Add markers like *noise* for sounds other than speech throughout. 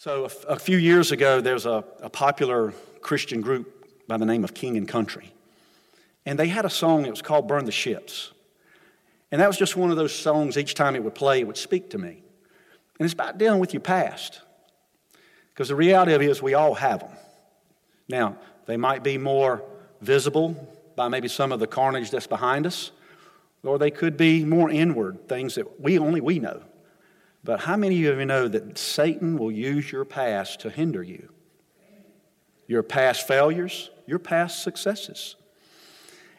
So, a, few years ago, there's a, a popular Christian group by the name of King and Country. And they had a song that was called Burn the Ships. And that was just one of those songs, each time it would play, it would speak to me. And it's about dealing with your past. Because the reality of it is, we all have them. Now, they might be more visible by maybe some of the carnage that's behind us, or they could be more inward, things that we only we know. But how many of you know that Satan will use your past to hinder you? Your past failures, your past successes.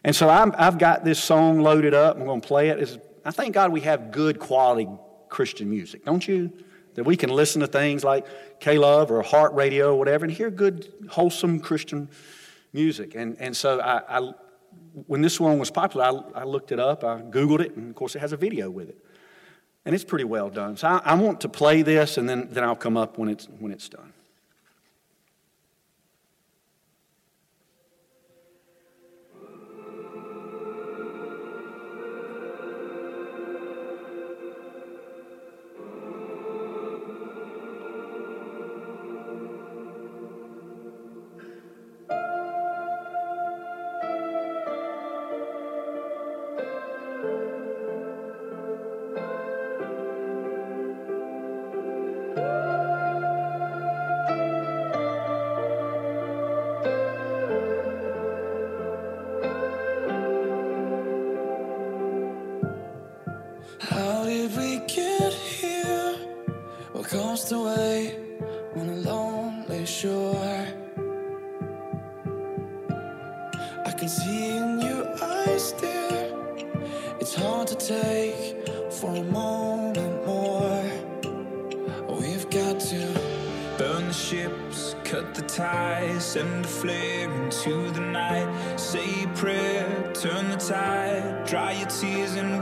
And so i have got this song loaded up. I'm going to play it. It's, I thank God we have good quality Christian music, don't you? That we can listen to things like K Love or Heart Radio or whatever and hear good, wholesome Christian music. And, and so I, I when this one was popular, I, I looked it up, I Googled it, and of course it has a video with it. And it's pretty well done. So I, I want to play this, and then, then I'll come up when it's, when it's done. And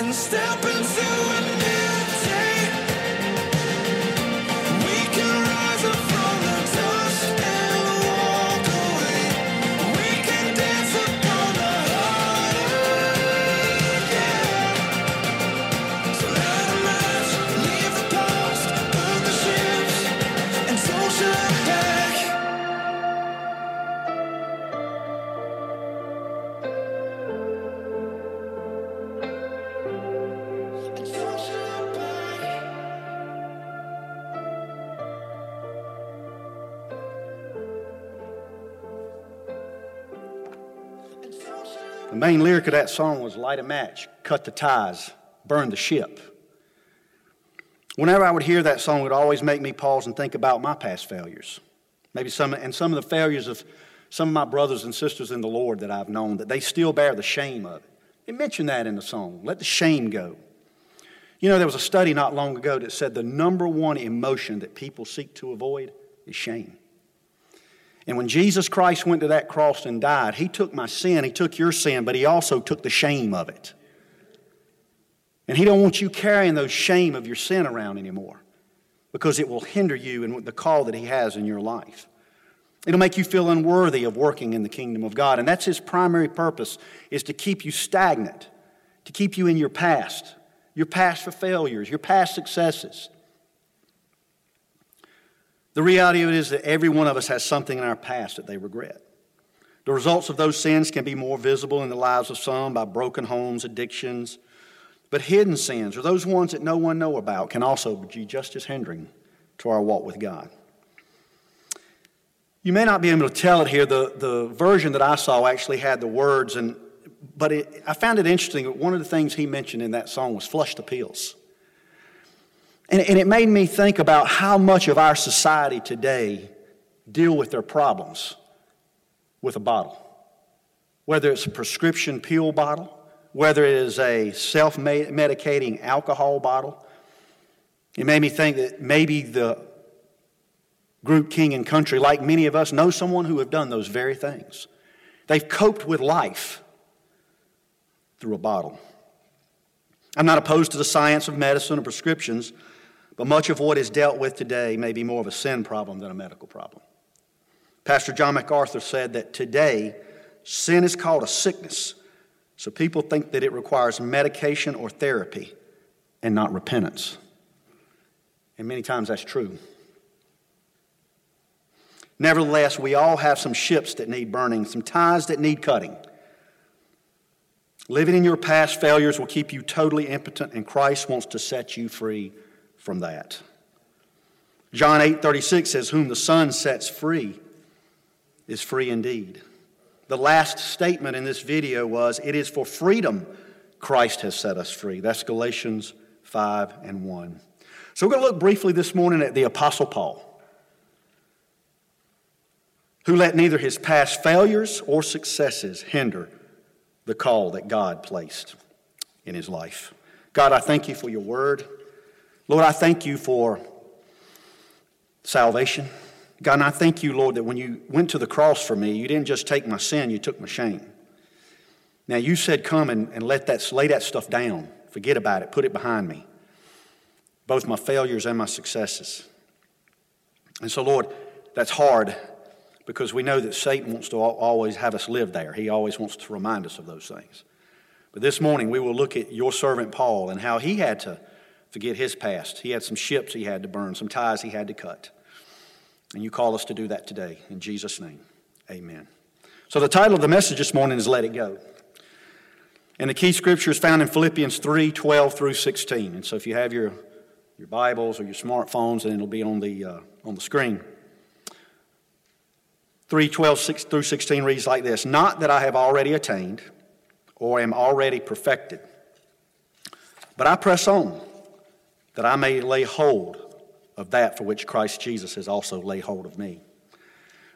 and step into an main lyric of that song was light a match, cut the ties, burn the ship. Whenever I would hear that song, it would always make me pause and think about my past failures. Maybe some, and some of the failures of some of my brothers and sisters in the Lord that I've known, that they still bear the shame of it. It mentioned that in the song. Let the shame go. You know, there was a study not long ago that said the number one emotion that people seek to avoid is shame. And when Jesus Christ went to that cross and died, he took my sin, he took your sin, but he also took the shame of it. And he don't want you carrying those shame of your sin around anymore because it will hinder you in the call that he has in your life. It'll make you feel unworthy of working in the kingdom of God. And that's his primary purpose is to keep you stagnant, to keep you in your past, your past for failures, your past successes. The reality of it is that every one of us has something in our past that they regret. The results of those sins can be more visible in the lives of some by broken homes, addictions, but hidden sins, or those ones that no one know about, can also be just as hindering to our walk with God. You may not be able to tell it here. The, the version that I saw actually had the words, and, but it, I found it interesting. That one of the things he mentioned in that song was flushed appeals. And, and it made me think about how much of our society today deal with their problems with a bottle. Whether it's a prescription pill bottle, whether it is a self medicating alcohol bottle. It made me think that maybe the group King and Country, like many of us, know someone who have done those very things. They've coped with life through a bottle. I'm not opposed to the science of medicine or prescriptions, but much of what is dealt with today may be more of a sin problem than a medical problem. Pastor John MacArthur said that today, sin is called a sickness, so people think that it requires medication or therapy and not repentance. And many times that's true. Nevertheless, we all have some ships that need burning, some ties that need cutting. Living in your past failures will keep you totally impotent, and Christ wants to set you free from that. John 8 36 says, Whom the Son sets free is free indeed. The last statement in this video was, It is for freedom Christ has set us free. That's Galatians 5 and 1. So we're going to look briefly this morning at the Apostle Paul who let neither his past failures or successes hinder the call that God placed in his life. God, I thank you for your word. Lord, I thank you for salvation. God, and I thank you, Lord, that when you went to the cross for me, you didn't just take my sin, you took my shame. Now, you said, Come and, and let that, lay that stuff down. Forget about it. Put it behind me. Both my failures and my successes. And so, Lord, that's hard because we know that Satan wants to always have us live there. He always wants to remind us of those things. But this morning, we will look at your servant Paul and how he had to forget his past. He had some ships he had to burn, some ties he had to cut. And you call us to do that today. In Jesus' name, amen. So, the title of the message this morning is Let It Go. And the key scripture is found in Philippians 3 12 through 16. And so, if you have your, your Bibles or your smartphones, then it'll be on the, uh, on the screen. 3 12 6 through 16 reads like this Not that I have already attained or am already perfected, but I press on that I may lay hold of that for which Christ Jesus has also laid hold of me.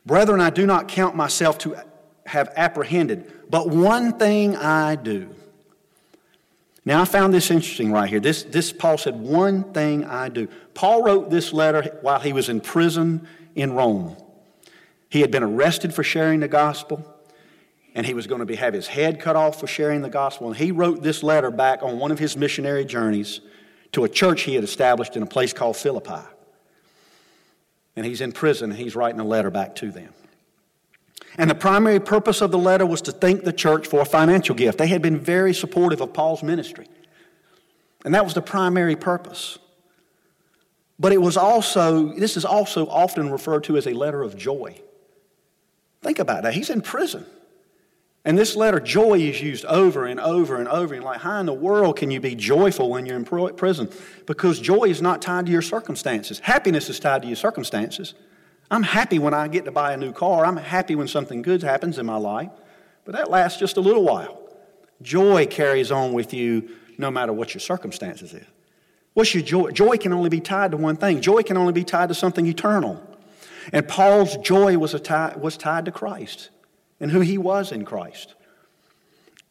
Brethren, I do not count myself to have apprehended, but one thing I do. Now, I found this interesting right here. This, this Paul said, One thing I do. Paul wrote this letter while he was in prison in Rome. He had been arrested for sharing the gospel, and he was going to be, have his head cut off for sharing the gospel. And he wrote this letter back on one of his missionary journeys to a church he had established in a place called Philippi. And he's in prison, and he's writing a letter back to them. And the primary purpose of the letter was to thank the church for a financial gift. They had been very supportive of Paul's ministry. And that was the primary purpose. But it was also, this is also often referred to as a letter of joy. Think about that. He's in prison. And this letter, joy, is used over and over and over. And like, how in the world can you be joyful when you're in prison? Because joy is not tied to your circumstances. Happiness is tied to your circumstances. I'm happy when I get to buy a new car. I'm happy when something good happens in my life. But that lasts just a little while. Joy carries on with you no matter what your circumstances is. What's your joy? Joy can only be tied to one thing. Joy can only be tied to something eternal. And Paul's joy was, tie, was tied to Christ and who he was in Christ.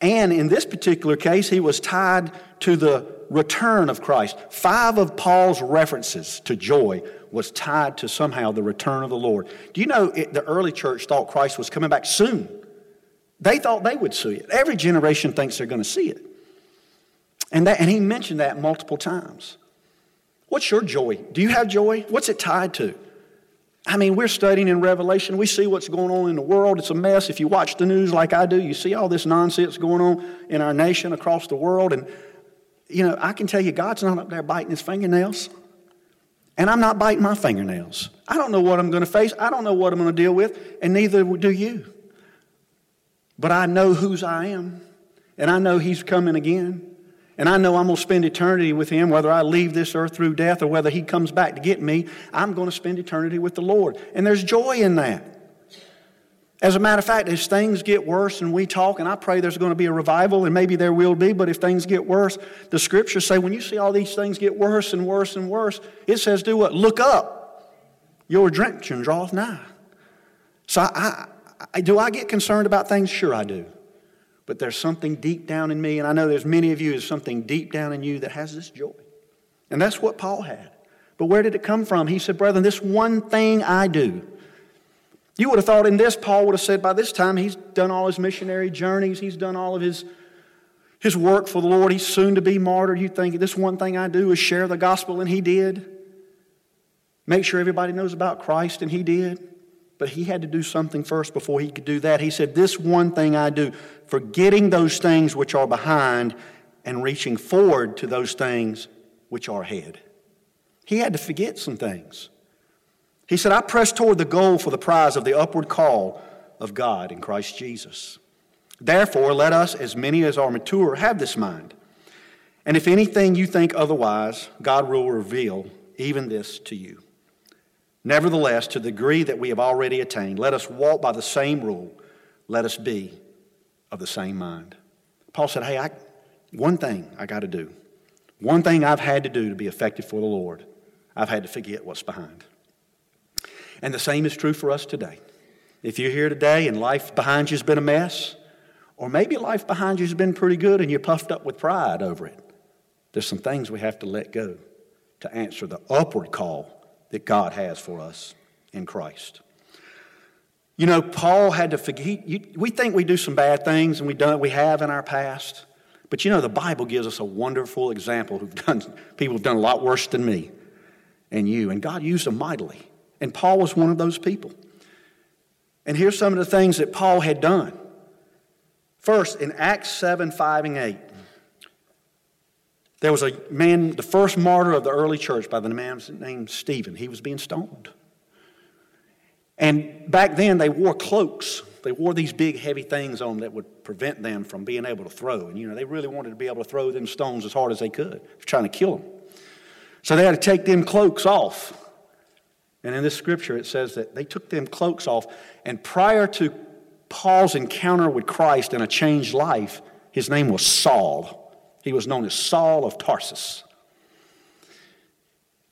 And in this particular case, he was tied to the return of Christ. Five of Paul's references to joy was tied to somehow the return of the Lord. Do you know it, the early church thought Christ was coming back soon? They thought they would see it. Every generation thinks they're going to see it. And, that, and he mentioned that multiple times. What's your joy? Do you have joy? What's it tied to? I mean, we're studying in Revelation. We see what's going on in the world. It's a mess. If you watch the news like I do, you see all this nonsense going on in our nation, across the world. And, you know, I can tell you, God's not up there biting his fingernails. And I'm not biting my fingernails. I don't know what I'm going to face. I don't know what I'm going to deal with. And neither do you. But I know whose I am. And I know he's coming again. And I know I'm going to spend eternity with him, whether I leave this earth through death or whether he comes back to get me. I'm going to spend eternity with the Lord. And there's joy in that. As a matter of fact, as things get worse and we talk, and I pray there's going to be a revival, and maybe there will be, but if things get worse, the scriptures say when you see all these things get worse and worse and worse, it says, do what? Look up. Your redemption draweth nigh. So I, I, do I get concerned about things? Sure, I do. But there's something deep down in me, and I know there's many of you, there's something deep down in you that has this joy. And that's what Paul had. But where did it come from? He said, Brethren, this one thing I do. You would have thought in this, Paul would have said by this time he's done all his missionary journeys, he's done all of his, his work for the Lord, he's soon to be martyred. You think this one thing I do is share the gospel, and he did. Make sure everybody knows about Christ, and he did. But he had to do something first before he could do that. He said, This one thing I do, forgetting those things which are behind and reaching forward to those things which are ahead. He had to forget some things. He said, I press toward the goal for the prize of the upward call of God in Christ Jesus. Therefore, let us, as many as are mature, have this mind. And if anything you think otherwise, God will reveal even this to you. Nevertheless, to the degree that we have already attained, let us walk by the same rule. Let us be of the same mind. Paul said, Hey, I, one thing I got to do, one thing I've had to do to be effective for the Lord, I've had to forget what's behind. And the same is true for us today. If you're here today and life behind you has been a mess, or maybe life behind you has been pretty good and you're puffed up with pride over it, there's some things we have to let go to answer the upward call that God has for us in Christ. You know, Paul had to forget. we think we do some bad things, and we, done, we have in our past. But you know, the Bible gives us a wonderful example who've *laughs* done, people have done a lot worse than me and you. And God used them mightily. And Paul was one of those people. And here's some of the things that Paul had done. First, in Acts 7 5 and 8, there was a man, the first martyr of the early church by the name named Stephen. He was being stoned. And back then, they wore cloaks. They wore these big, heavy things on that would prevent them from being able to throw. And, you know, they really wanted to be able to throw them stones as hard as they could, trying to kill them. So they had to take them cloaks off. And in this scripture, it says that they took them cloaks off. And prior to Paul's encounter with Christ and a changed life, his name was Saul. He was known as Saul of Tarsus.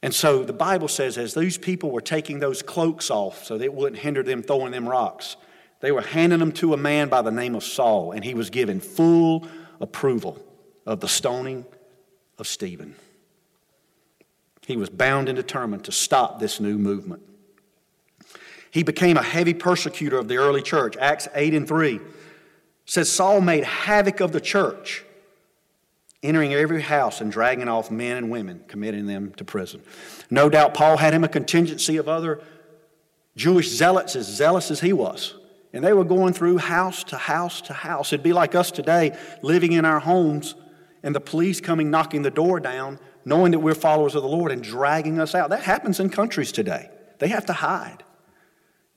And so the Bible says, as these people were taking those cloaks off so that it wouldn't hinder them throwing them rocks, they were handing them to a man by the name of Saul, and he was given full approval of the stoning of Stephen. He was bound and determined to stop this new movement. He became a heavy persecutor of the early church. Acts 8 and 3 says Saul made havoc of the church entering every house and dragging off men and women, committing them to prison. No doubt Paul had him a contingency of other Jewish zealots as zealous as he was. And they were going through house to house to house. It'd be like us today living in our homes and the police coming knocking the door down, knowing that we're followers of the Lord and dragging us out. That happens in countries today. They have to hide.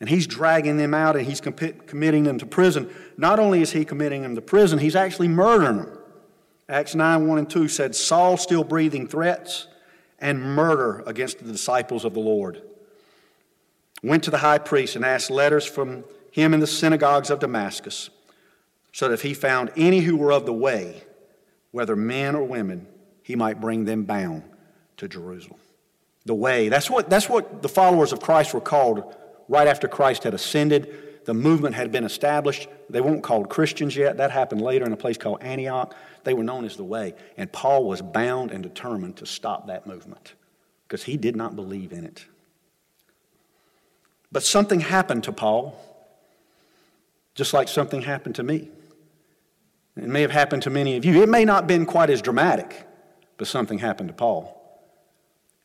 And he's dragging them out and he's committing them to prison. Not only is he committing them to prison, he's actually murdering them. Acts 9 1 and 2 said, Saul still breathing threats and murder against the disciples of the Lord. Went to the high priest and asked letters from him in the synagogues of Damascus, so that if he found any who were of the way, whether men or women, he might bring them bound to Jerusalem. The way, that's what, that's what the followers of Christ were called right after Christ had ascended. The movement had been established. They weren't called Christians yet. That happened later in a place called Antioch. They were known as the Way. And Paul was bound and determined to stop that movement because he did not believe in it. But something happened to Paul, just like something happened to me. It may have happened to many of you. It may not have been quite as dramatic, but something happened to Paul.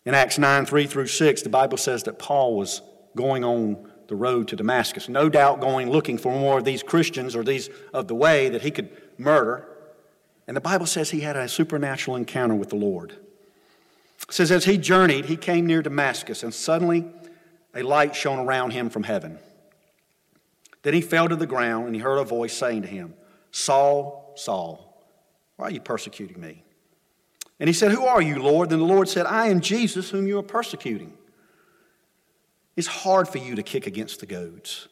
In Acts 9 3 through 6, the Bible says that Paul was going on the road to Damascus, no doubt going looking for more of these Christians or these of the way that he could murder. And the Bible says he had a supernatural encounter with the Lord. It says, as he journeyed, he came near Damascus, and suddenly a light shone around him from heaven. Then he fell to the ground, and he heard a voice saying to him, Saul, Saul, why are you persecuting me? And he said, Who are you, Lord? Then the Lord said, I am Jesus, whom you are persecuting. It's hard for you to kick against the goads.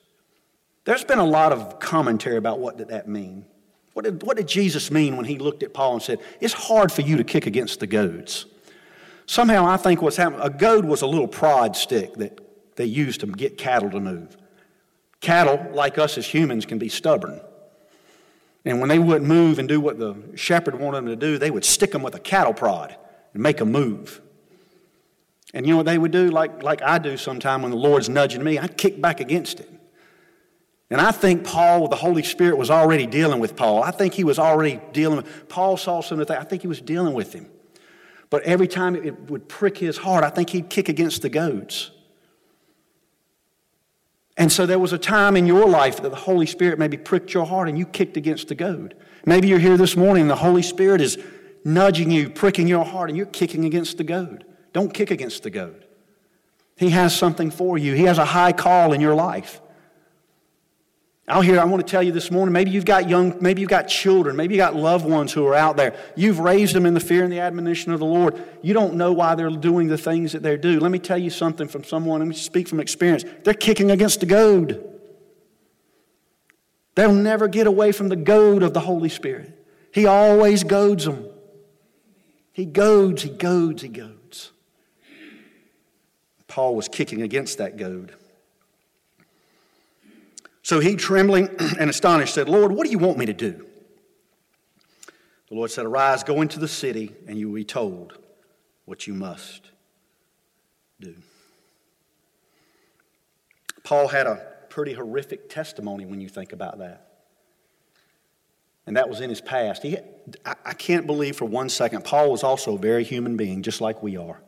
There's been a lot of commentary about what did that mean. What did, what did Jesus mean when he looked at Paul and said, It's hard for you to kick against the goads? Somehow I think what's happened, a goad was a little prod stick that they used to get cattle to move. Cattle, like us as humans, can be stubborn. And when they wouldn't move and do what the shepherd wanted them to do, they would stick them with a cattle prod and make them move. And you know what they would do? Like, like I do sometime when the Lord's nudging me, I'd kick back against it. And I think Paul, the Holy Spirit, was already dealing with Paul. I think he was already dealing with Paul saw some of that. I think he was dealing with him. But every time it would prick his heart, I think he'd kick against the goads. And so there was a time in your life that the Holy Spirit maybe pricked your heart and you kicked against the goad. Maybe you're here this morning and the Holy Spirit is nudging you, pricking your heart, and you're kicking against the goad. Don't kick against the goad. He has something for you, He has a high call in your life. Out here, I want to tell you this morning maybe you've got young, maybe you've got children, maybe you've got loved ones who are out there. You've raised them in the fear and the admonition of the Lord. You don't know why they're doing the things that they do. Let me tell you something from someone, let me speak from experience. They're kicking against the goad. They'll never get away from the goad of the Holy Spirit. He always goads them. He goads, he goads, he goads. Paul was kicking against that goad. So he, trembling *clears throat* and astonished, said, Lord, what do you want me to do? The Lord said, Arise, go into the city, and you will be told what you must do. Paul had a pretty horrific testimony when you think about that. And that was in his past. He, I, I can't believe for one second, Paul was also a very human being, just like we are.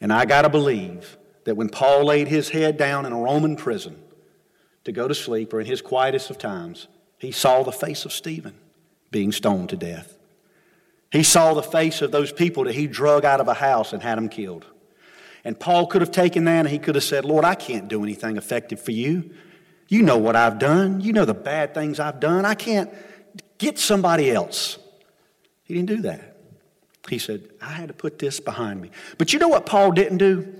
And I got to believe that when Paul laid his head down in a Roman prison, to go to sleep or in his quietest of times, he saw the face of Stephen being stoned to death. He saw the face of those people that he drug out of a house and had them killed. And Paul could have taken that and he could have said, Lord, I can't do anything effective for you. You know what I've done. You know the bad things I've done. I can't get somebody else. He didn't do that. He said, I had to put this behind me. But you know what Paul didn't do?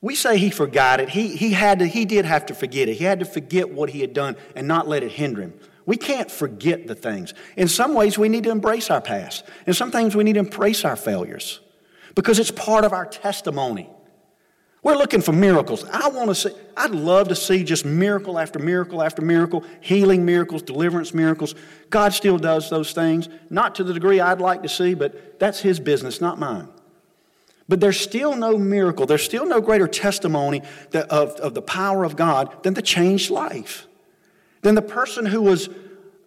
We say he forgot it. He, he, had to, he did have to forget it. He had to forget what he had done and not let it hinder him. We can't forget the things. In some ways, we need to embrace our past. In some things, we need to embrace our failures because it's part of our testimony. We're looking for miracles. I want to see, I'd love to see just miracle after miracle after miracle, healing miracles, deliverance miracles. God still does those things, not to the degree I'd like to see, but that's His business, not mine. But there's still no miracle, there's still no greater testimony of, of the power of God than the changed life. Than the person who was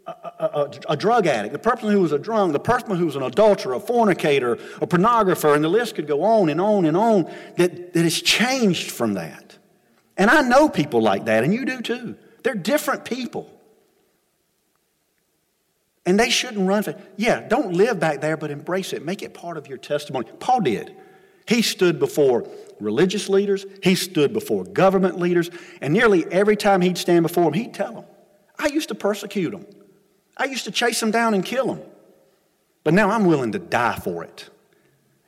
a, a, a, drug addict, the person who was a drunk, the person who was an adulterer, a fornicator, a pornographer, and the list could go on and on and on, that, that is changed from that. And I know people like that, and you do too. They're different people. And they shouldn't run for Yeah, don't live back there, but embrace it. Make it part of your testimony. Paul did. He stood before religious leaders, he stood before government leaders, and nearly every time he'd stand before them, he'd tell them, I used to persecute them. I used to chase them down and kill them. But now I'm willing to die for it.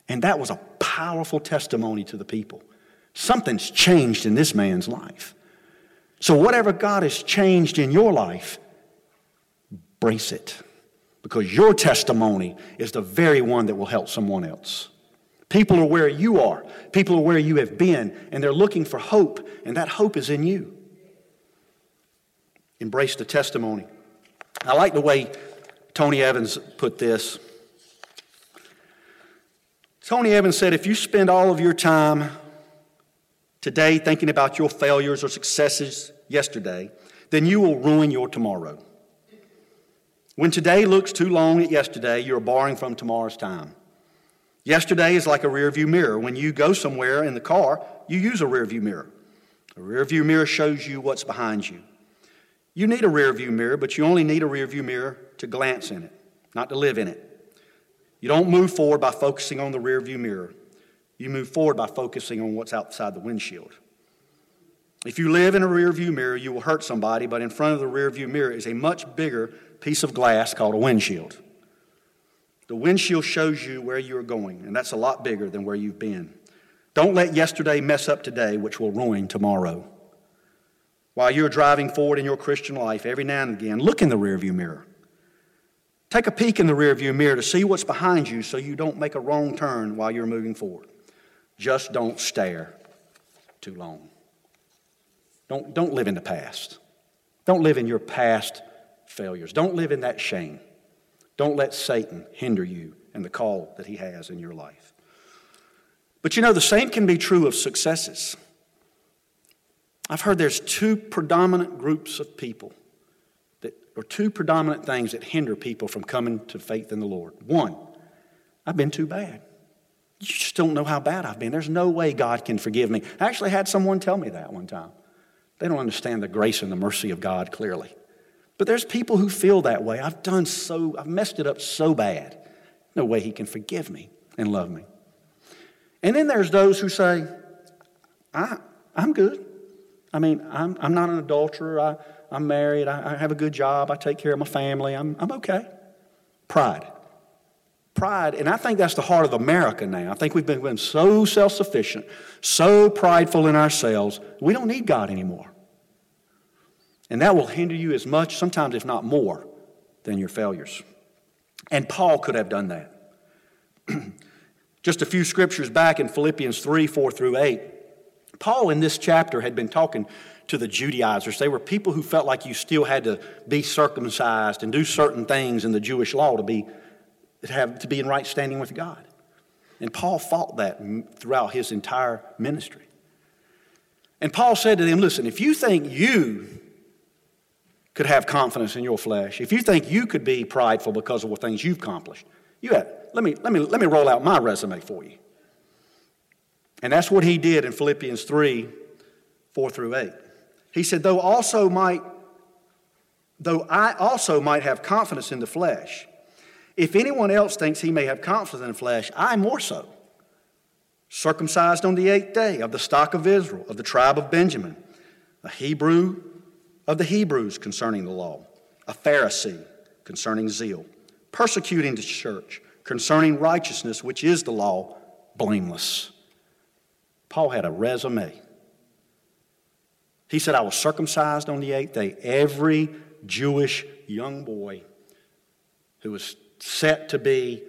And that was a powerful testimony to the people. Something's changed in this man's life. So, whatever God has changed in your life, Brace it because your testimony is the very one that will help someone else. People are where you are, people are where you have been, and they're looking for hope, and that hope is in you. Embrace the testimony. I like the way Tony Evans put this. Tony Evans said, if you spend all of your time today thinking about your failures or successes yesterday, then you will ruin your tomorrow. When today looks too long at yesterday, you're borrowing from tomorrow's time. Yesterday is like a rearview mirror. When you go somewhere in the car, you use a rearview mirror. A rearview mirror shows you what's behind you. You need a rearview mirror, but you only need a rearview mirror to glance in it, not to live in it. You don't move forward by focusing on the rearview mirror. You move forward by focusing on what's outside the windshield. If you live in a rearview mirror, you will hurt somebody, but in front of the rearview mirror is a much bigger piece of glass called a windshield. The windshield shows you where you're going, and that's a lot bigger than where you've been. Don't let yesterday mess up today, which will ruin tomorrow. While you're driving forward in your Christian life, every now and again, look in the rearview mirror. Take a peek in the rearview mirror to see what's behind you so you don't make a wrong turn while you're moving forward. Just don't stare too long. Don't, don't live in the past. Don't live in your past failures. Don't live in that shame. Don't let Satan hinder you and the call that he has in your life. But you know, the same can be true of successes. I've heard there's two predominant groups of people that, or two predominant things that hinder people from coming to faith in the Lord. One, I've been too bad. You just don't know how bad I've been. There's no way God can forgive me. I actually had someone tell me that one time. They don't understand the grace and the mercy of God clearly. But there's people who feel that way. I've done so, I've messed it up so bad. No way He can forgive me and love me. And then there's those who say, I, I'm good. I mean, I'm, I'm not an adulterer. I, I'm married. I, I have a good job. I take care of my family. I'm, I'm okay. Pride. Pride, and I think that's the heart of America now. I think we've been, been so self sufficient, so prideful in ourselves, we don't need God anymore. And that will hinder you as much, sometimes if not more, than your failures. And Paul could have done that. *clears throat* Just a few scriptures back in Philippians 3 4 through 8, Paul in this chapter had been talking to the Judaizers. They were people who felt like you still had to be circumcised and do certain things in the Jewish law to be, to have, to be in right standing with God. And Paul fought that throughout his entire ministry. And Paul said to them, Listen, if you think you could have confidence in your flesh, if you think you could be prideful because of the things you've accomplished, you have, let, me, let, me, let me roll out my resume for you. And that's what he did in Philippians 3 4 through 8. He said, though also might, though I also might have confidence in the flesh, if anyone else thinks he may have confidence in the flesh, I more so. Circumcised on the eighth day of the stock of Israel, of the tribe of Benjamin, a Hebrew of the Hebrews concerning the law, a Pharisee concerning zeal, persecuting the church concerning righteousness, which is the law, blameless. Paul had a resume. He said, I was circumcised on the eighth day. Every Jewish young boy who was set to be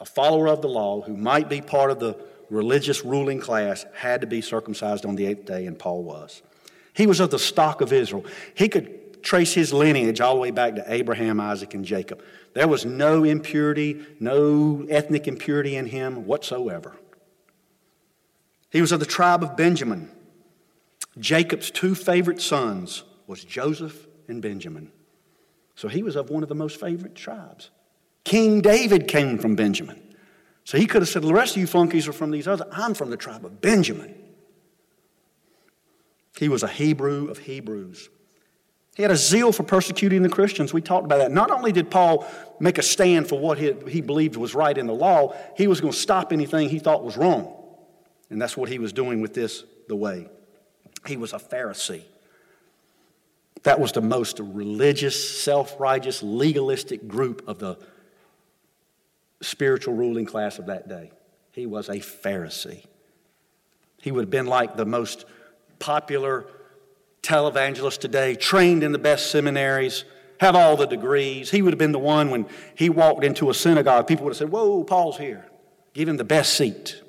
a follower of the law, who might be part of the religious ruling class, had to be circumcised on the eighth day, and Paul was. He was of the stock of Israel. He could trace his lineage all the way back to Abraham, Isaac, and Jacob. There was no impurity, no ethnic impurity in him whatsoever. He was of the tribe of Benjamin. Jacob's two favorite sons was Joseph and Benjamin. So he was of one of the most favorite tribes. King David came from Benjamin. So he could have said, the rest of you flunkies are from these others. I'm from the tribe of Benjamin. He was a Hebrew of Hebrews. He had a zeal for persecuting the Christians. We talked about that. Not only did Paul make a stand for what he, he believed was right in the law, he was going to stop anything he thought was wrong. And that's what he was doing with this, the way. He was a Pharisee. That was the most religious, self righteous, legalistic group of the spiritual ruling class of that day. He was a Pharisee. He would have been like the most popular televangelist today, trained in the best seminaries, have all the degrees. He would have been the one when he walked into a synagogue, people would have said, Whoa, Paul's here. Give him the best seat.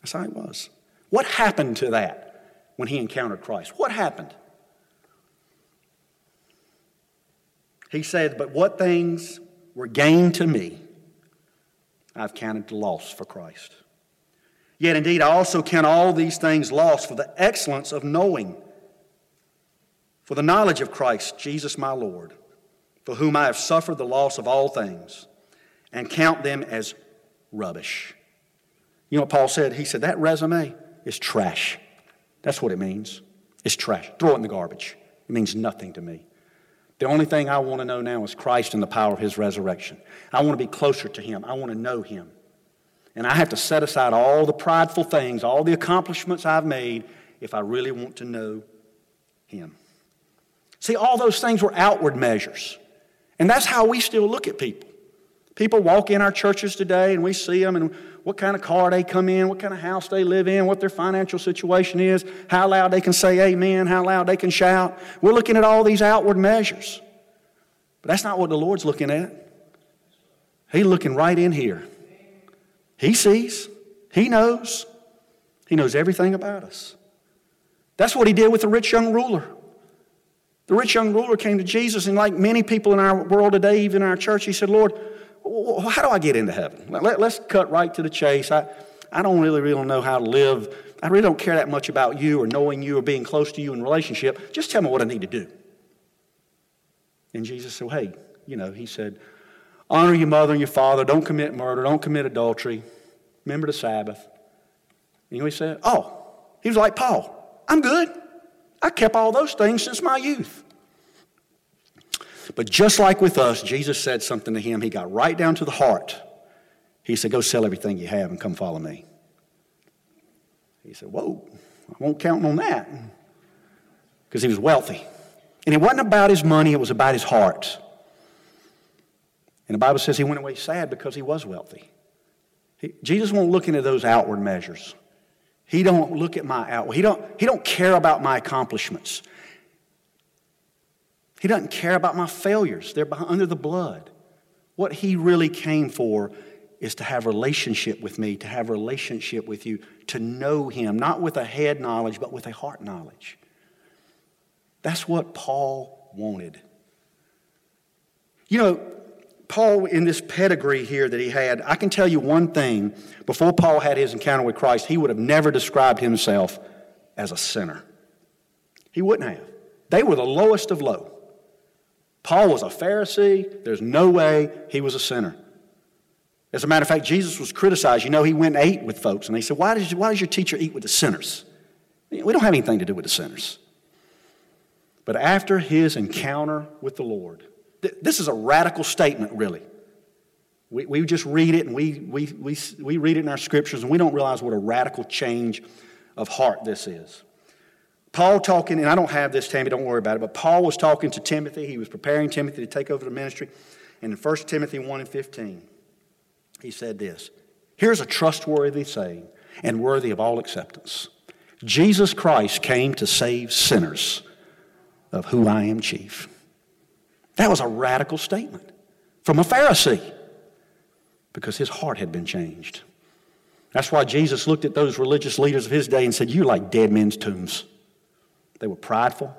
That's how he was. What happened to that when he encountered Christ? What happened? He said, But what things were gained to me, I've counted loss for Christ. Yet indeed, I also count all these things lost for the excellence of knowing, for the knowledge of Christ, Jesus my Lord, for whom I have suffered the loss of all things, and count them as rubbish. You know what Paul said? He said, That resume is trash. That's what it means. It's trash. Throw it in the garbage. It means nothing to me. The only thing I want to know now is Christ and the power of his resurrection. I want to be closer to him. I want to know him. And I have to set aside all the prideful things, all the accomplishments I've made, if I really want to know him. See, all those things were outward measures. And that's how we still look at people. People walk in our churches today and we see them and what kind of car they come in, what kind of house they live in, what their financial situation is, how loud they can say amen, how loud they can shout. We're looking at all these outward measures. But that's not what the Lord's looking at. He's looking right in here. He sees, He knows, He knows everything about us. That's what He did with the rich young ruler. The rich young ruler came to Jesus, and like many people in our world today, even in our church, he said, Lord, how do I get into heaven? Let, us cut right to the chase. I, I don't really, really know how to live. I really don't care that much about you or knowing you or being close to you in relationship. Just tell me what I need to do. And Jesus said, well, hey, you know, he said, honor your mother and your father. Don't commit murder. Don't commit adultery. Remember the Sabbath. You know he said? Oh, he was like Paul. I'm good. I kept all those things since my youth. But just like with us, Jesus said something to him. He got right down to the heart. He said, Go sell everything you have and come follow me. He said, Whoa, I won't count on that. Because he was wealthy. And it wasn't about his money, it was about his heart. And the Bible says he went away sad because he was wealthy. He, Jesus won't look into those outward measures. He don't look at my outward. He don't, he don't care about my accomplishments. He doesn't care about my failures. They're under the blood. What he really came for is to have relationship with me, to have relationship with you, to know him, not with a head knowledge, but with a heart knowledge. That's what Paul wanted. You know, Paul, in this pedigree here that he had, I can tell you one thing. Before Paul had his encounter with Christ, he would have never described himself as a sinner. He wouldn't have. They were the lowest of low. Paul was a Pharisee. There's no way he was a sinner. As a matter of fact, Jesus was criticized. You know, he went and ate with folks, and they said, Why does, why does your teacher eat with the sinners? We don't have anything to do with the sinners. But after his encounter with the Lord, th- this is a radical statement, really. We, we just read it and we, we, we, we read it in our scriptures, and we don't realize what a radical change of heart this is. Paul talking, and I don't have this, Tammy, don't worry about it, but Paul was talking to Timothy. He was preparing Timothy to take over the ministry. And in 1 Timothy 1 and 15, he said this Here's a trustworthy saying and worthy of all acceptance Jesus Christ came to save sinners, of whom I am chief. That was a radical statement from a Pharisee because his heart had been changed. That's why Jesus looked at those religious leaders of his day and said, You like dead men's tombs. They were prideful,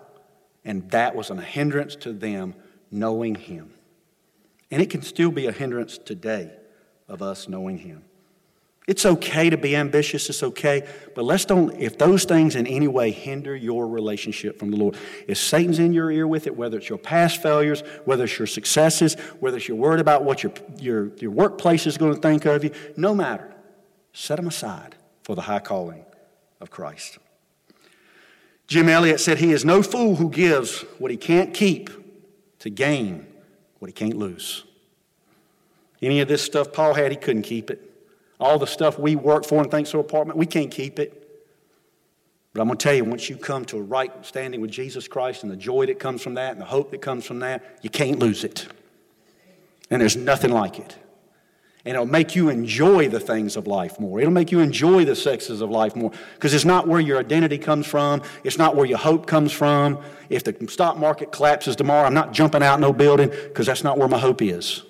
and that was a hindrance to them knowing Him. And it can still be a hindrance today of us knowing Him. It's okay to be ambitious, it's okay, but let's don't, if those things in any way hinder your relationship from the Lord, if Satan's in your ear with it, whether it's your past failures, whether it's your successes, whether it's you're worried about what your, your, your workplace is going to think of you, no matter, set them aside for the high calling of Christ. Jim Elliot said, He is no fool who gives what he can't keep to gain what he can't lose. Any of this stuff Paul had, he couldn't keep it. All the stuff we work for and think so apartment, we can't keep it. But I'm going to tell you, once you come to a right standing with Jesus Christ and the joy that comes from that and the hope that comes from that, you can't lose it. And there's nothing like it. And it'll make you enjoy the things of life more. It'll make you enjoy the sexes of life more because it's not where your identity comes from. It's not where your hope comes from. If the stock market collapses tomorrow, I'm not jumping out no building because that's not where my hope is.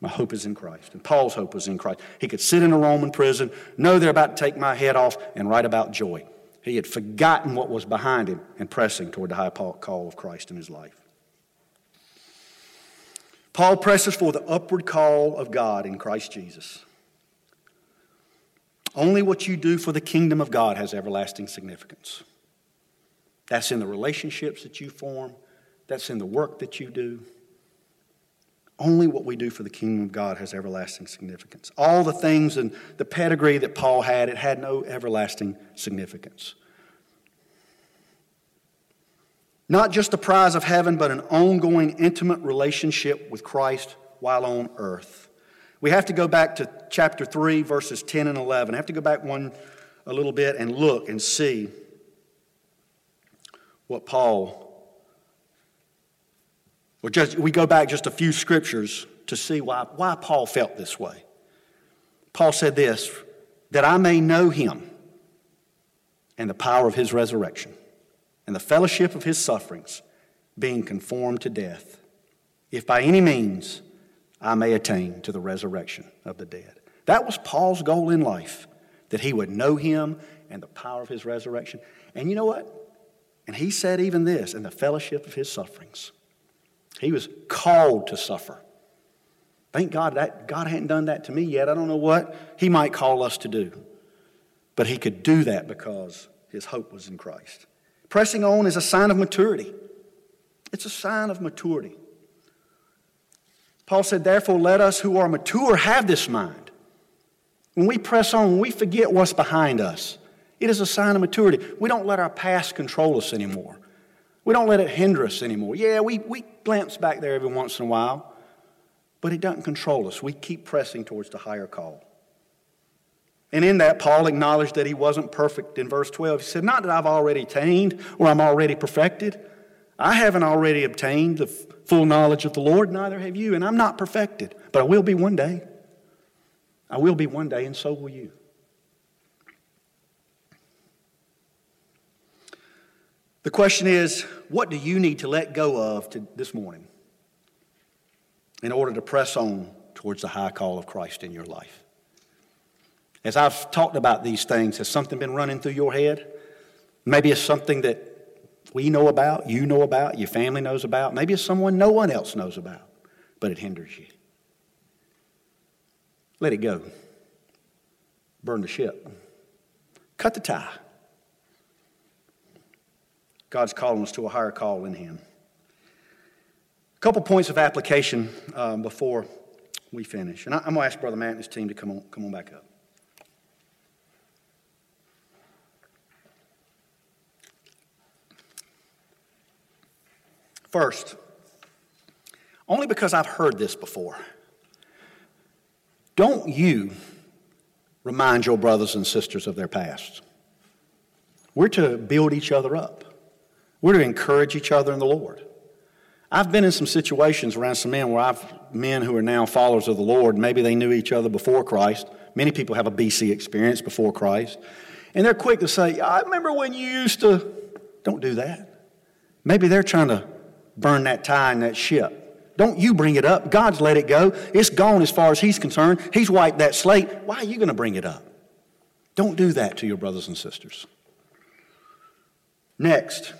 My hope is in Christ. And Paul's hope was in Christ. He could sit in a Roman prison, know they're about to take my head off, and write about joy. He had forgotten what was behind him and pressing toward the high call of Christ in his life. Paul presses for the upward call of God in Christ Jesus. Only what you do for the kingdom of God has everlasting significance. That's in the relationships that you form, that's in the work that you do. Only what we do for the kingdom of God has everlasting significance. All the things and the pedigree that Paul had, it had no everlasting significance. Not just the prize of heaven, but an ongoing intimate relationship with Christ while on earth. We have to go back to chapter 3, verses 10 and 11. I have to go back one a little bit and look and see what Paul, or just, we go back just a few scriptures to see why, why Paul felt this way. Paul said this that I may know him and the power of his resurrection and the fellowship of his sufferings, being conformed to death, if by any means I may attain to the resurrection of the dead. That was Paul's goal in life, that he would know him and the power of his resurrection. And you know what? And he said even this in the fellowship of his sufferings. He was called to suffer. Thank God that God hadn't done that to me yet. I don't know what he might call us to do. But he could do that because his hope was in Christ. Pressing on is a sign of maturity. It's a sign of maturity. Paul said, Therefore, let us who are mature have this mind. When we press on, we forget what's behind us, it is a sign of maturity. We don't let our past control us anymore. We don't let it hinder us anymore. Yeah, we, we glance back there every once in a while, but it doesn't control us. We keep pressing towards the higher call. And in that, Paul acknowledged that he wasn't perfect in verse 12. He said, Not that I've already attained or I'm already perfected. I haven't already obtained the full knowledge of the Lord, neither have you, and I'm not perfected, but I will be one day. I will be one day, and so will you. The question is, what do you need to let go of to, this morning in order to press on towards the high call of Christ in your life? As I've talked about these things, has something been running through your head? Maybe it's something that we know about, you know about, your family knows about. Maybe it's someone no one else knows about, but it hinders you. Let it go. Burn the ship. Cut the tie. God's calling us to a higher call in Him. A couple points of application um, before we finish. And I, am going to ask Brother Matt and his team to come on, come on back up. First, only because I've heard this before, don't you remind your brothers and sisters of their past. We're to build each other up, we're to encourage each other in the Lord. I've been in some situations around some men where I've men who are now followers of the Lord. Maybe they knew each other before Christ. Many people have a BC experience before Christ. And they're quick to say, I remember when you used to. Don't do that. Maybe they're trying to burn that tie in that ship. Don't you bring it up. God's let it go. It's gone as far as He's concerned. He's wiped that slate. Why are you going to bring it up? Don't do that to your brothers and sisters. Next,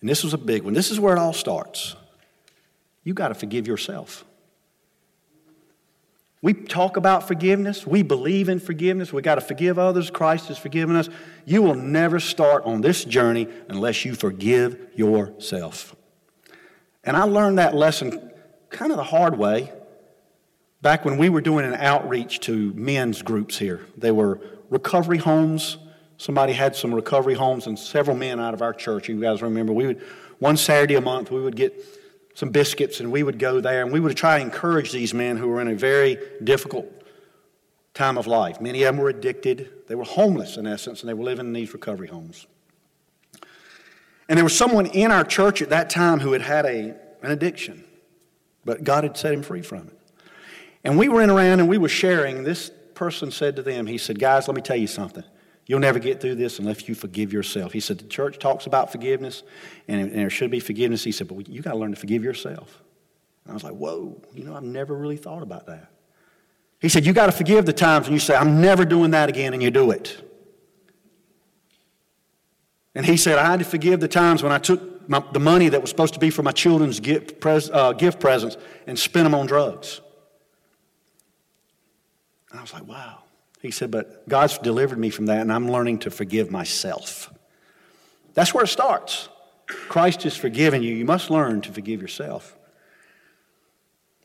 and this was a big one, this is where it all starts. You got to forgive yourself. We talk about forgiveness. We believe in forgiveness. We got to forgive others. Christ has forgiven us. You will never start on this journey unless you forgive yourself. And I learned that lesson kind of the hard way back when we were doing an outreach to men's groups here. They were recovery homes. Somebody had some recovery homes, and several men out of our church. You guys remember, we would one Saturday a month we would get some biscuits, and we would go there and we would try to encourage these men who were in a very difficult time of life. Many of them were addicted, they were homeless in essence, and they were living in these recovery homes. And there was someone in our church at that time who had had a, an addiction, but God had set him free from it. And we went around and we were sharing. This person said to them, he said, Guys, let me tell you something. You'll never get through this unless you forgive yourself. He said, The church talks about forgiveness, and, and there should be forgiveness. He said, But you got to learn to forgive yourself. And I was like, Whoa, you know, I've never really thought about that. He said, You got to forgive the times when you say, I'm never doing that again, and you do it. And he said, I had to forgive the times when I took my, the money that was supposed to be for my children's gift, pres, uh, gift presents and spent them on drugs. And I was like, wow. He said, but God's delivered me from that, and I'm learning to forgive myself. That's where it starts. Christ has forgiven you. You must learn to forgive yourself.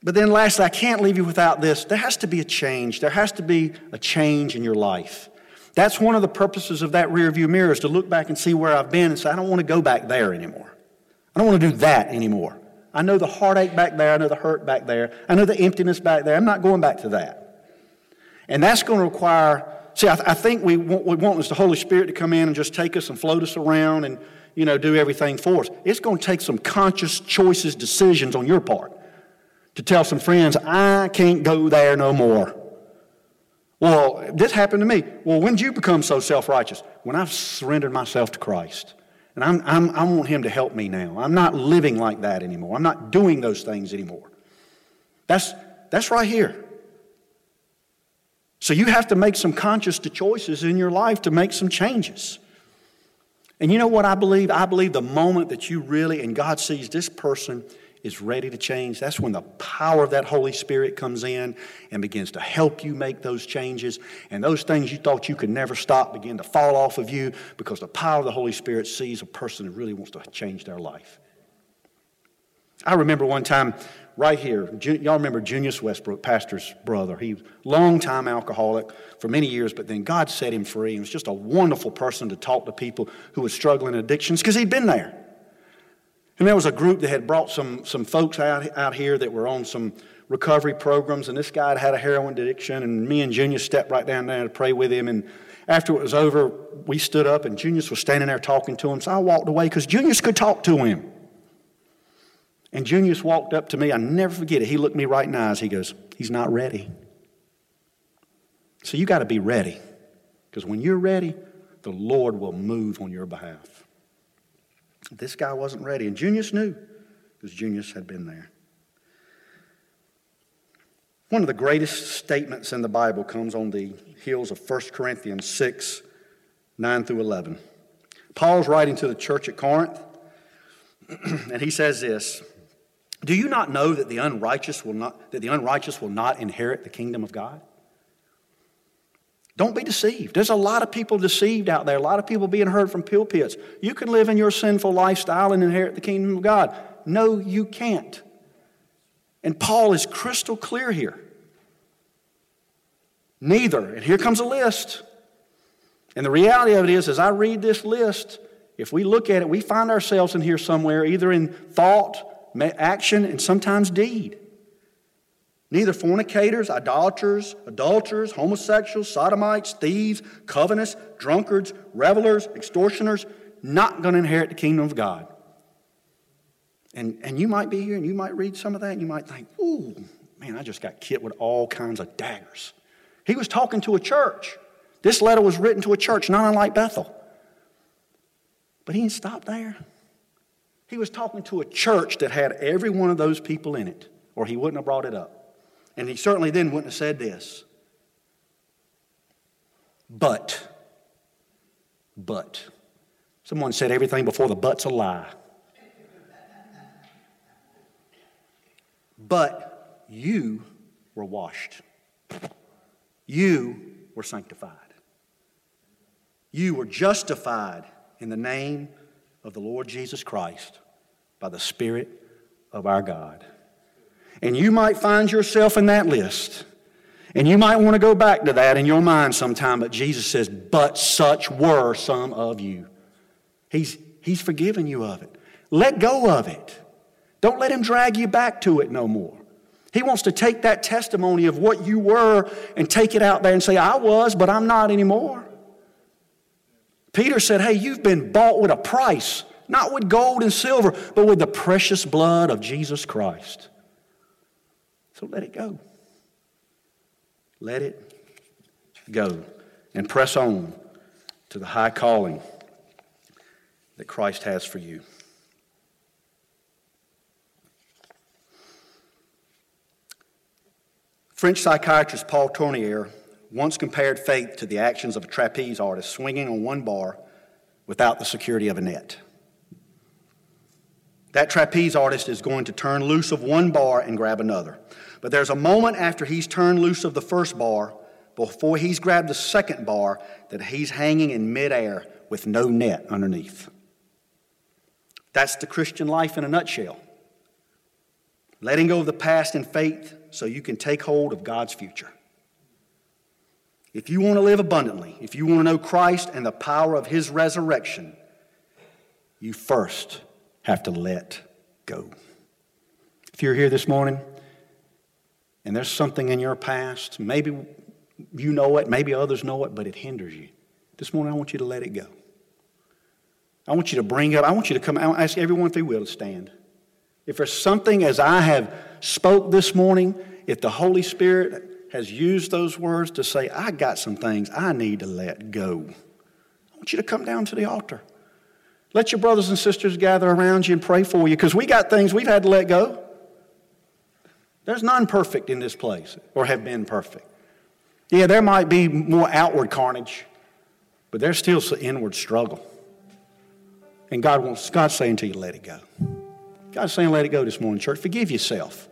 But then, lastly, I can't leave you without this. There has to be a change. There has to be a change in your life. That's one of the purposes of that rear view mirror is to look back and see where I've been and say, I don't want to go back there anymore. I don't want to do that anymore. I know the heartache back there. I know the hurt back there. I know the emptiness back there. I'm not going back to that. And that's going to require, see, I, I think we want, we want is the Holy Spirit to come in and just take us and float us around and, you know, do everything for us. It's going to take some conscious choices, decisions on your part to tell some friends, I can't go there no more. Well, this happened to me. Well, when did you become so self righteous? When I've surrendered myself to Christ. And I'm, I'm, i want Him to help me now. I'm not living like that anymore. I'm not doing those things anymore. That's, that's right here. So you have to make some conscious choices in your life to make some changes. And you know what I believe? I believe the moment that you really, and God sees this person is ready to change, that's when the power of that Holy Spirit comes in and begins to help you make those changes. And those things you thought you could never stop begin to fall off of you because the power of the Holy Spirit sees a person who really wants to change their life. I remember one time right here, y'all remember Junius Westbrook, pastor's brother. He was a long-time alcoholic for many years, but then God set him free. He was just a wonderful person to talk to people who were struggling in addictions because he'd been there. And there was a group that had brought some, some folks out, out here that were on some recovery programs, and this guy had had a heroin addiction, and me and Junius stepped right down there to pray with him. And after it was over, we stood up, and Junius was standing there talking to him. So I walked away because Junius could talk to him. And Junius walked up to me. I never forget it. He looked me right in the eyes. He goes, He's not ready. So you got to be ready. Because when you're ready, the Lord will move on your behalf. This guy wasn't ready. And Junius knew because Junius had been there. One of the greatest statements in the Bible comes on the heels of 1 Corinthians 6 9 through 11. Paul's writing to the church at Corinth, *clears throat* and he says this Do you not know that the unrighteous will not, that the unrighteous will not inherit the kingdom of God? Don't be deceived. There's a lot of people deceived out there, a lot of people being heard from pulpits. You can live in your sinful lifestyle and inherit the kingdom of God. No, you can't. And Paul is crystal clear here. Neither. And here comes a list. And the reality of it is, as I read this list, if we look at it, we find ourselves in here somewhere, either in thought, action, and sometimes deed. Neither fornicators, idolaters, adulterers, homosexuals, sodomites, thieves, covetous, drunkards, revelers, extortioners, not going to inherit the kingdom of God. And, and you might be here and you might read some of that and you might think, ooh, man, I just got hit with all kinds of daggers. He was talking to a church. This letter was written to a church, not unlike Bethel. But he didn't stop there. He was talking to a church that had every one of those people in it, or he wouldn't have brought it up. And he certainly then wouldn't have said this. But, but, someone said everything before the but's a lie. But you were washed. You were sanctified. You were justified in the name of the Lord Jesus Christ by the Spirit of our God. And you might find yourself in that list. And you might want to go back to that in your mind sometime, but Jesus says, But such were some of you. He's, he's forgiven you of it. Let go of it. Don't let him drag you back to it no more. He wants to take that testimony of what you were and take it out there and say, I was, but I'm not anymore. Peter said, Hey, you've been bought with a price, not with gold and silver, but with the precious blood of Jesus Christ. So let it go. let it go and press on to the high calling that Christ has for you. French psychiatrist Paul Tournier once compared faith to the actions of a trapeze artist swinging on one bar without the security of a net. That trapeze artist is going to turn loose of one bar and grab another. But there's a moment after he's turned loose of the first bar, before he's grabbed the second bar, that he's hanging in midair with no net underneath. That's the Christian life in a nutshell. Letting go of the past in faith so you can take hold of God's future. If you want to live abundantly, if you want to know Christ and the power of his resurrection, you first have to let go. If you're here this morning and there's something in your past, maybe you know it, maybe others know it, but it hinders you. This morning, I want you to let it go. I want you to bring up, I want you to come, out. I ask everyone if they will to stand. If there's something as I have spoke this morning, if the Holy Spirit has used those words to say, I got some things I need to let go, I want you to come down to the altar. Let your brothers and sisters gather around you and pray for you because we got things we've had to let go. There's none perfect in this place or have been perfect. Yeah, there might be more outward carnage, but there's still some inward struggle. And God wants, God's saying to you, let it go. God's saying, let it go this morning, church. Forgive yourself.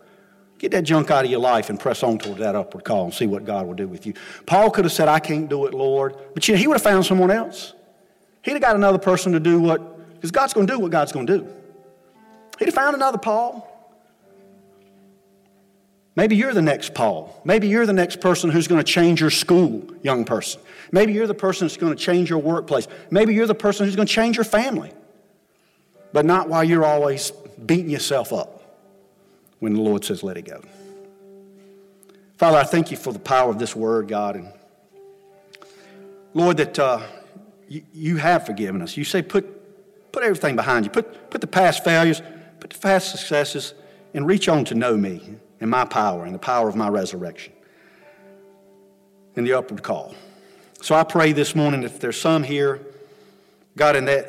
Get that junk out of your life and press on toward that upward call and see what God will do with you. Paul could have said, I can't do it, Lord. But you know, he would have found someone else. He'd have got another person to do what, because God's going to do what God's going to do. He'd have found another Paul. Maybe you're the next Paul. Maybe you're the next person who's going to change your school, young person. Maybe you're the person who's going to change your workplace. Maybe you're the person who's going to change your family. But not while you're always beating yourself up when the Lord says, let it go. Father, I thank you for the power of this word, God. And Lord, that uh, you, you have forgiven us. You say, put, put everything behind you, put, put the past failures, put the past successes, and reach on to know me and my power and the power of my resurrection and the upward call. So I pray this morning if there's some here, God, in, that,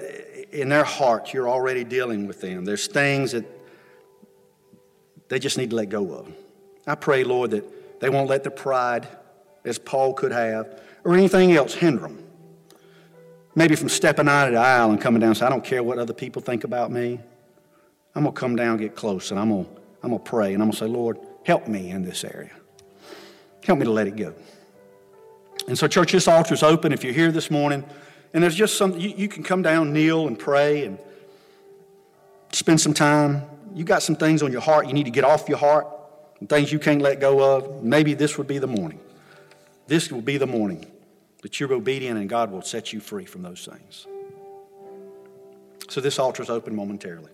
in their heart, you're already dealing with them. There's things that they just need to let go of. I pray, Lord, that they won't let the pride, as Paul could have, or anything else hinder them. Maybe from stepping out of the aisle and coming down say, I don't care what other people think about me. I'm going to come down, get close, and I'm going to I'm to pray and I'm going to say, Lord, help me in this area. Help me to let it go. And so, church, this altar is open. If you're here this morning and there's just something, you, you can come down, kneel, and pray and spend some time. You got some things on your heart you need to get off your heart, things you can't let go of. Maybe this would be the morning. This will be the morning that you're obedient and God will set you free from those things. So, this altar is open momentarily.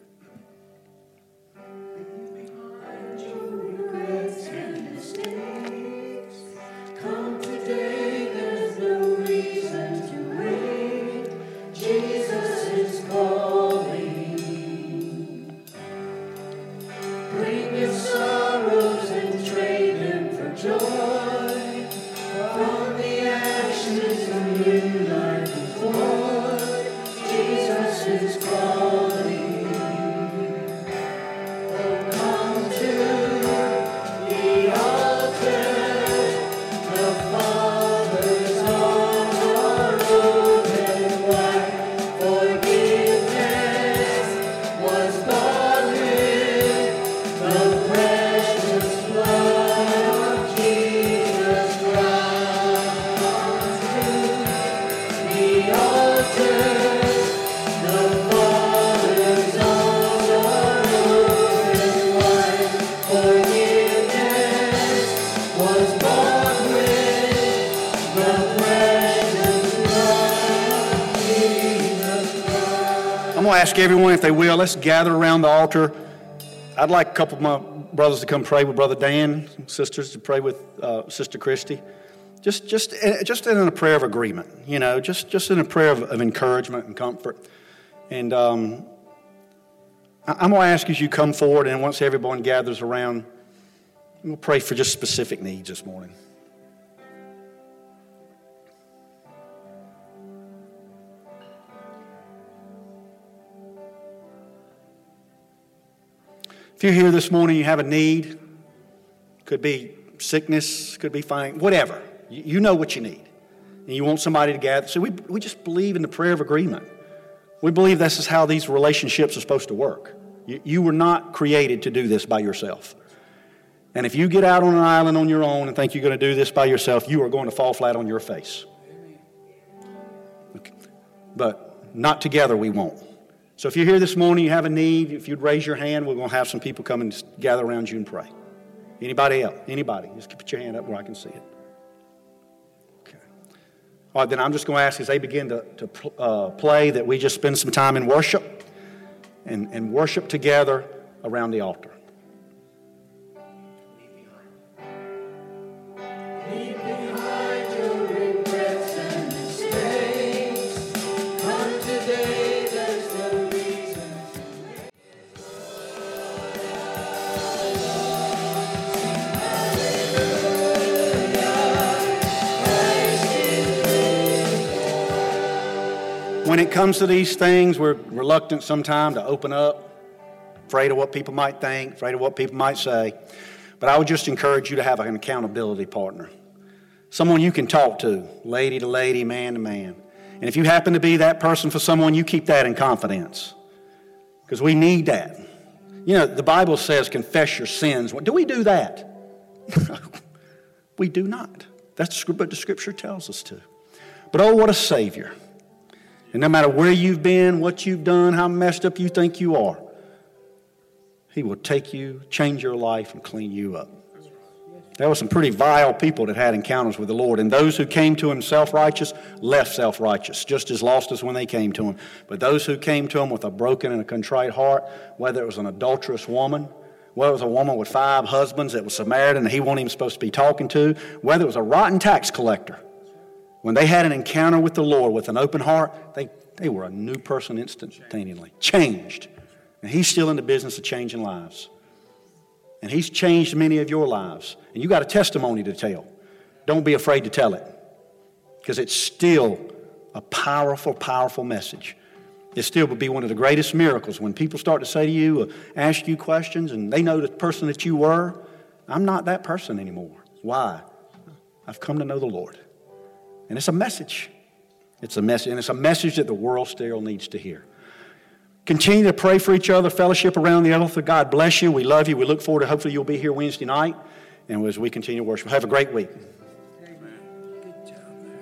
Ask everyone, if they will, let's gather around the altar. I'd like a couple of my brothers to come pray with Brother Dan, sisters to pray with uh, Sister Christy. Just, just, eh, just in a prayer of agreement, you know, just, just in a prayer of, of encouragement and comfort. And um, I'm going to ask as you come forward, and once everyone gathers around, we'll pray for just specific needs this morning. If you're here this morning, you have a need, could be sickness, could be fine, whatever. You, know what you need. And you want somebody to gather. So we, we just believe in the prayer of agreement. We believe this is how these relationships are supposed to work. You, you were not created to do this by yourself. And if you get out on an island on your own and think you're going to do this by yourself, you are going to fall flat on your face. Okay. But not together, we won't. So if you're here this morning, you have a need, if you'd raise your hand, we're going to have some people come and gather around you and pray. Anybody else? Anybody? Just put your hand up where I can see it. Okay. All right, then I'm just going to ask as they begin to, to uh, play that we just spend some time in worship and, and worship together around the altar. When it comes to these things, we're reluctant sometimes to open up, afraid of what people might think, afraid of what people might say. But I would just encourage you to have an accountability partner. Someone you can talk to, lady to lady, man to man. And if you happen to be that person for someone, you keep that in confidence. Because we need that. You know, the Bible says confess your sins. Do we do that? *laughs* we do not. That's what the scripture tells us to. But oh, what a Savior. And no matter where you've been, what you've done, how messed up you think you are, He will take you, change your life, and clean you up. There were some pretty vile people that had encounters with the Lord, and those who came to Him self righteous left self righteous, just as lost as when they came to Him. But those who came to Him with a broken and a contrite heart, whether it was an adulterous woman, whether it was a woman with five husbands that was Samaritan that He wasn't even supposed to be talking to, whether it was a rotten tax collector, when they had an encounter with the Lord with an open heart, they, they were a new person instantaneously, changed. And He's still in the business of changing lives. And He's changed many of your lives. And you got a testimony to tell. Don't be afraid to tell it because it's still a powerful, powerful message. It still would be one of the greatest miracles when people start to say to you, uh, ask you questions, and they know the person that you were. I'm not that person anymore. Why? I've come to know the Lord. And it's a message. It's a message, and it's a message that the world still needs to hear. Continue to pray for each other, fellowship around the altar. God bless you. We love you. We look forward to hopefully you'll be here Wednesday night. And as we continue to worship, have a great week.